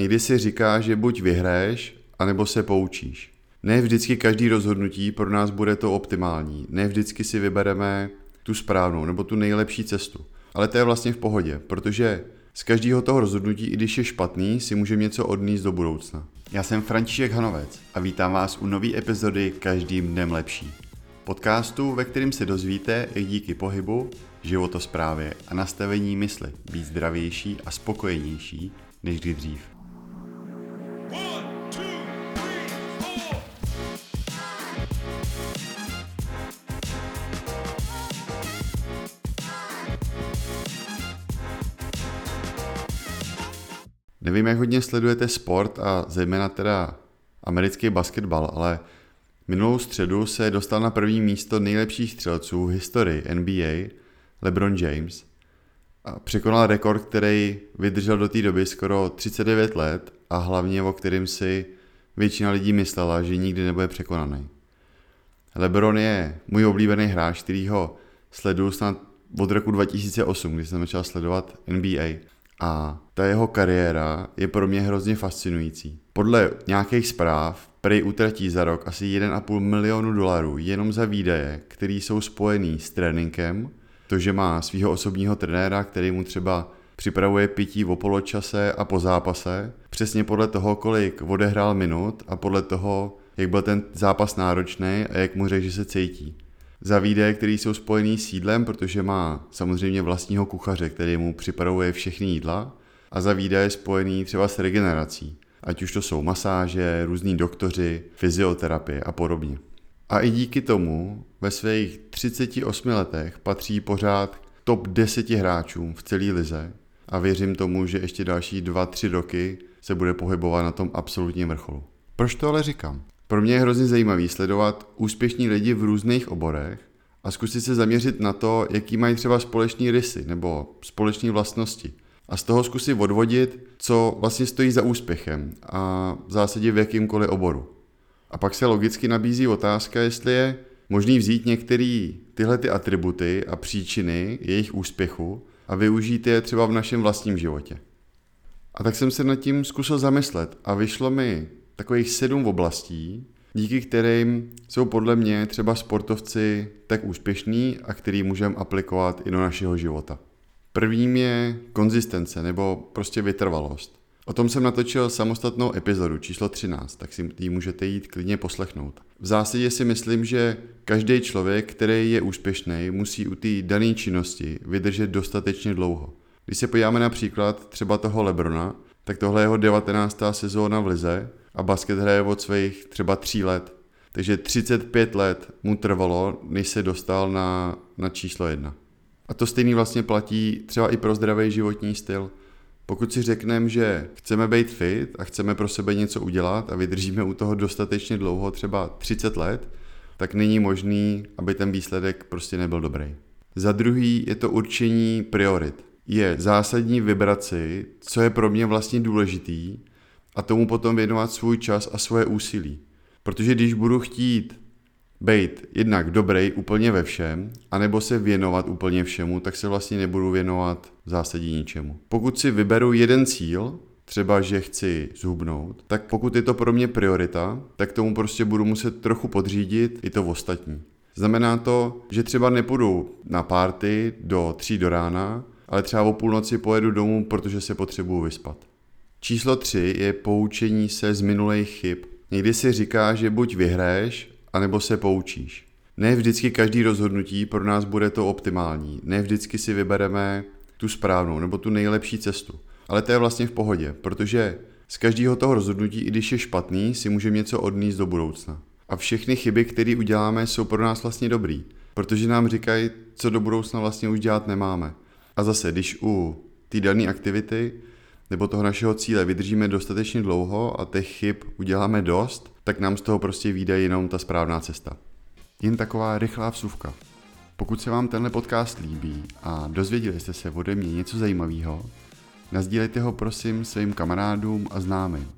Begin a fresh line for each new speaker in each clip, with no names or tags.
Někdy si říká, že buď vyhraješ, anebo se poučíš. Ne vždycky každý rozhodnutí pro nás bude to optimální. Ne vždycky si vybereme tu správnou nebo tu nejlepší cestu. Ale to je vlastně v pohodě, protože z každého toho rozhodnutí, i když je špatný, si můžeme něco odníst do budoucna. Já jsem František Hanovec a vítám vás u nové epizody Každým dnem lepší. Podcastu, ve kterém se dozvíte, jak díky pohybu, životosprávě a nastavení mysli být zdravější a spokojenější než kdy dřív. Nevím, jak hodně sledujete sport a zejména teda americký basketbal, ale minulou středu se dostal na první místo nejlepších střelců v historii NBA LeBron James a překonal rekord, který vydržel do té doby skoro 39 let a hlavně o kterým si většina lidí myslela, že nikdy nebude překonaný. LeBron je můj oblíbený hráč, který ho sleduju snad od roku 2008, kdy jsem začal sledovat NBA. A ta jeho kariéra je pro mě hrozně fascinující. Podle nějakých zpráv Prej utratí za rok asi 1,5 milionu dolarů jenom za výdaje, které jsou spojený s tréninkem, to, že má svého osobního trenéra, který mu třeba připravuje pití o poločase a po zápase, přesně podle toho, kolik odehrál minut a podle toho, jak byl ten zápas náročný a jak mu řekl, že se cítí. Za výdaje, které jsou spojený s jídlem, protože má samozřejmě vlastního kuchaře, který mu připravuje všechny jídla, a za výdaje spojený třeba s regenerací, ať už to jsou masáže, různí doktoři, fyzioterapie a podobně. A i díky tomu ve svých 38 letech patří pořád top 10 hráčům v celé lize a věřím tomu, že ještě další 2-3 roky se bude pohybovat na tom absolutním vrcholu. Proč to ale říkám? Pro mě je hrozně zajímavý sledovat úspěšní lidi v různých oborech a zkusit se zaměřit na to, jaký mají třeba společní rysy nebo společní vlastnosti. A z toho zkusit odvodit, co vlastně stojí za úspěchem a v zásadě v jakýmkoliv oboru. A pak se logicky nabízí otázka, jestli je možný vzít některé tyhle ty atributy a příčiny jejich úspěchu a využít je třeba v našem vlastním životě. A tak jsem se nad tím zkusil zamyslet a vyšlo mi takových sedm oblastí, díky kterým jsou podle mě třeba sportovci tak úspěšní a který můžeme aplikovat i do našeho života. Prvním je konzistence nebo prostě vytrvalost. O tom jsem natočil samostatnou epizodu číslo 13, tak si ji můžete jít klidně poslechnout. V zásadě si myslím, že každý člověk, který je úspěšný, musí u té dané činnosti vydržet dostatečně dlouho. Když se podíváme na příklad třeba toho Lebrona, tak tohle je jeho 19. sezóna v Lize a basket hraje od svých třeba 3 let. Takže 35 let mu trvalo, než se dostal na, na číslo 1. A to stejný vlastně platí třeba i pro zdravý životní styl. Pokud si řekneme, že chceme být fit a chceme pro sebe něco udělat a vydržíme u toho dostatečně dlouho, třeba 30 let, tak není možný, aby ten výsledek prostě nebyl dobrý. Za druhý je to určení priorit. Je zásadní vybrat si, co je pro mě vlastně důležitý a tomu potom věnovat svůj čas a svoje úsilí. Protože když budu chtít být jednak dobrý úplně ve všem, anebo se věnovat úplně všemu, tak se vlastně nebudu věnovat v zásadě ničemu. Pokud si vyberu jeden cíl, třeba že chci zhubnout, tak pokud je to pro mě priorita, tak tomu prostě budu muset trochu podřídit i to ostatní. Znamená to, že třeba nepůjdu na párty do tří do rána, ale třeba o půlnoci pojedu domů, protože se potřebuju vyspat. Číslo 3 je poučení se z minulých chyb. Někdy si říká, že buď vyhraješ, anebo se poučíš. Ne vždycky každý rozhodnutí pro nás bude to optimální. Ne vždycky si vybereme tu správnou nebo tu nejlepší cestu. Ale to je vlastně v pohodě, protože z každého toho rozhodnutí, i když je špatný, si můžeme něco odníst do budoucna. A všechny chyby, které uděláme, jsou pro nás vlastně dobrý, protože nám říkají, co do budoucna vlastně už dělat nemáme. A zase, když u té dané aktivity nebo toho našeho cíle vydržíme dostatečně dlouho a těch chyb uděláme dost, tak nám z toho prostě vyjde jenom ta správná cesta. Jen taková rychlá vsuvka. Pokud se vám tenhle podcast líbí a dozvěděli jste se ode mě něco zajímavého, nazdílejte ho prosím svým kamarádům a známým.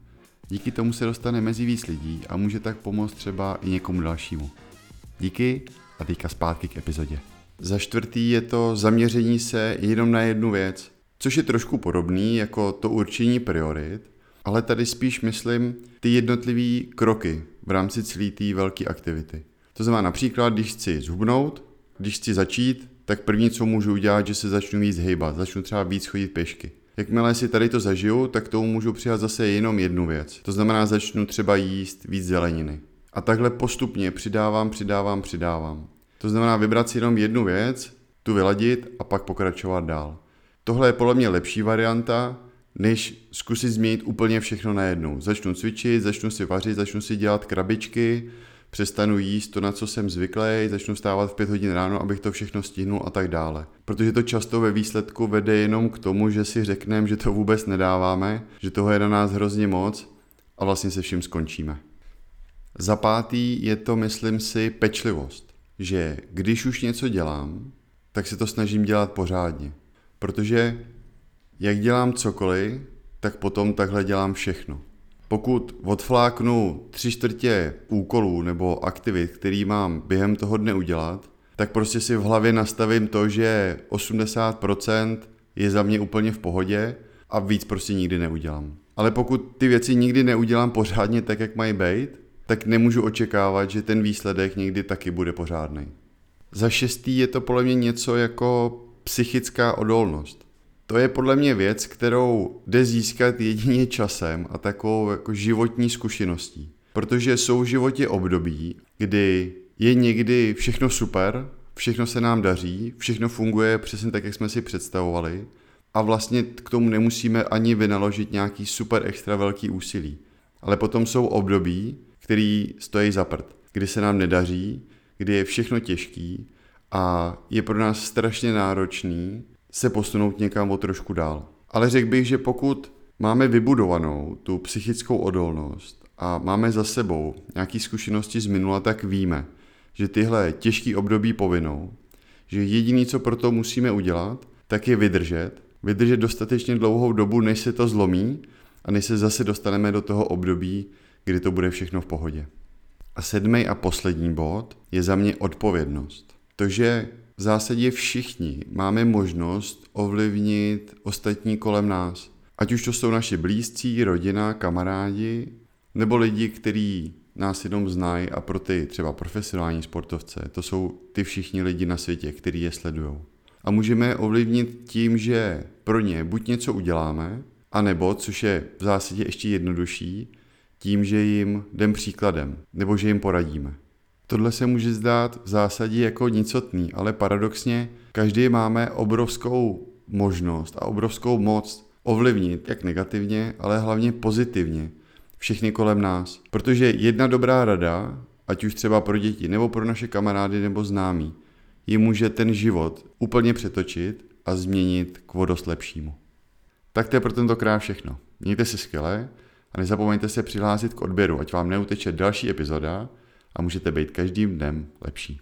Díky tomu se dostane mezi víc lidí a může tak pomoct třeba i někomu dalšímu. Díky a teďka zpátky k epizodě. Za čtvrtý je to zaměření se jenom na jednu věc, což je trošku podobný jako to určení priorit, ale tady spíš myslím ty jednotlivé kroky v rámci celé té velké aktivity. To znamená například, když chci zhubnout, když chci začít, tak první, co můžu udělat, že se začnu víc hejbat, začnu třeba víc chodit pěšky. Jakmile si tady to zažiju, tak tomu můžu přidat zase jenom jednu věc. To znamená, začnu třeba jíst víc zeleniny. A takhle postupně přidávám, přidávám, přidávám. To znamená vybrat si jenom jednu věc, tu vyladit a pak pokračovat dál. Tohle je podle mě lepší varianta, než zkusit změnit úplně všechno najednou. Začnu cvičit, začnu si vařit, začnu si dělat krabičky, přestanu jíst to, na co jsem zvyklý, začnu vstávat v pět hodin ráno, abych to všechno stihnul a tak dále. Protože to často ve výsledku vede jenom k tomu, že si řekneme, že to vůbec nedáváme, že toho je na nás hrozně moc a vlastně se vším skončíme. Za pátý je to, myslím si, pečlivost. Že když už něco dělám, tak se to snažím dělat pořádně. Protože jak dělám cokoliv, tak potom takhle dělám všechno. Pokud odfláknu tři čtvrtě úkolů nebo aktivit, který mám během toho dne udělat, tak prostě si v hlavě nastavím to, že 80% je za mě úplně v pohodě a víc prostě nikdy neudělám. Ale pokud ty věci nikdy neudělám pořádně tak, jak mají být, tak nemůžu očekávat, že ten výsledek někdy taky bude pořádný. Za šestý je to podle mě něco jako psychická odolnost. To je podle mě věc, kterou jde získat jedině časem a takovou jako životní zkušeností. Protože jsou v životě období, kdy je někdy všechno super, všechno se nám daří, všechno funguje přesně tak, jak jsme si představovali a vlastně k tomu nemusíme ani vynaložit nějaký super extra velký úsilí. Ale potom jsou období, který stojí za prd, kdy se nám nedaří, kdy je všechno těžký a je pro nás strašně náročný se posunout někam o trošku dál. Ale řekl bych, že pokud máme vybudovanou tu psychickou odolnost a máme za sebou nějaké zkušenosti z minula, tak víme, že tyhle těžké období povinou, že jediné, co pro to musíme udělat, tak je vydržet, vydržet dostatečně dlouhou dobu, než se to zlomí a než se zase dostaneme do toho období, kdy to bude všechno v pohodě. A sedmý a poslední bod je za mě odpovědnost. To, že v zásadě všichni máme možnost ovlivnit ostatní kolem nás. Ať už to jsou naši blízcí, rodina, kamarádi, nebo lidi, kteří nás jenom znají a pro ty třeba profesionální sportovce, to jsou ty všichni lidi na světě, kteří je sledují. A můžeme je ovlivnit tím, že pro ně buď něco uděláme, anebo, což je v zásadě ještě jednodušší, tím, že jim jdem příkladem, nebo že jim poradíme. Tohle se může zdát v zásadě jako nicotný, ale paradoxně každý máme obrovskou možnost a obrovskou moc ovlivnit, jak negativně, ale hlavně pozitivně, všechny kolem nás. Protože jedna dobrá rada, ať už třeba pro děti, nebo pro naše kamarády, nebo známí, ji může ten život úplně přetočit a změnit k vodost lepšímu. Tak to je pro tentokrát všechno. Mějte se skvěle a nezapomeňte se přihlásit k odběru, ať vám neuteče další epizoda a můžete být každým dnem lepší.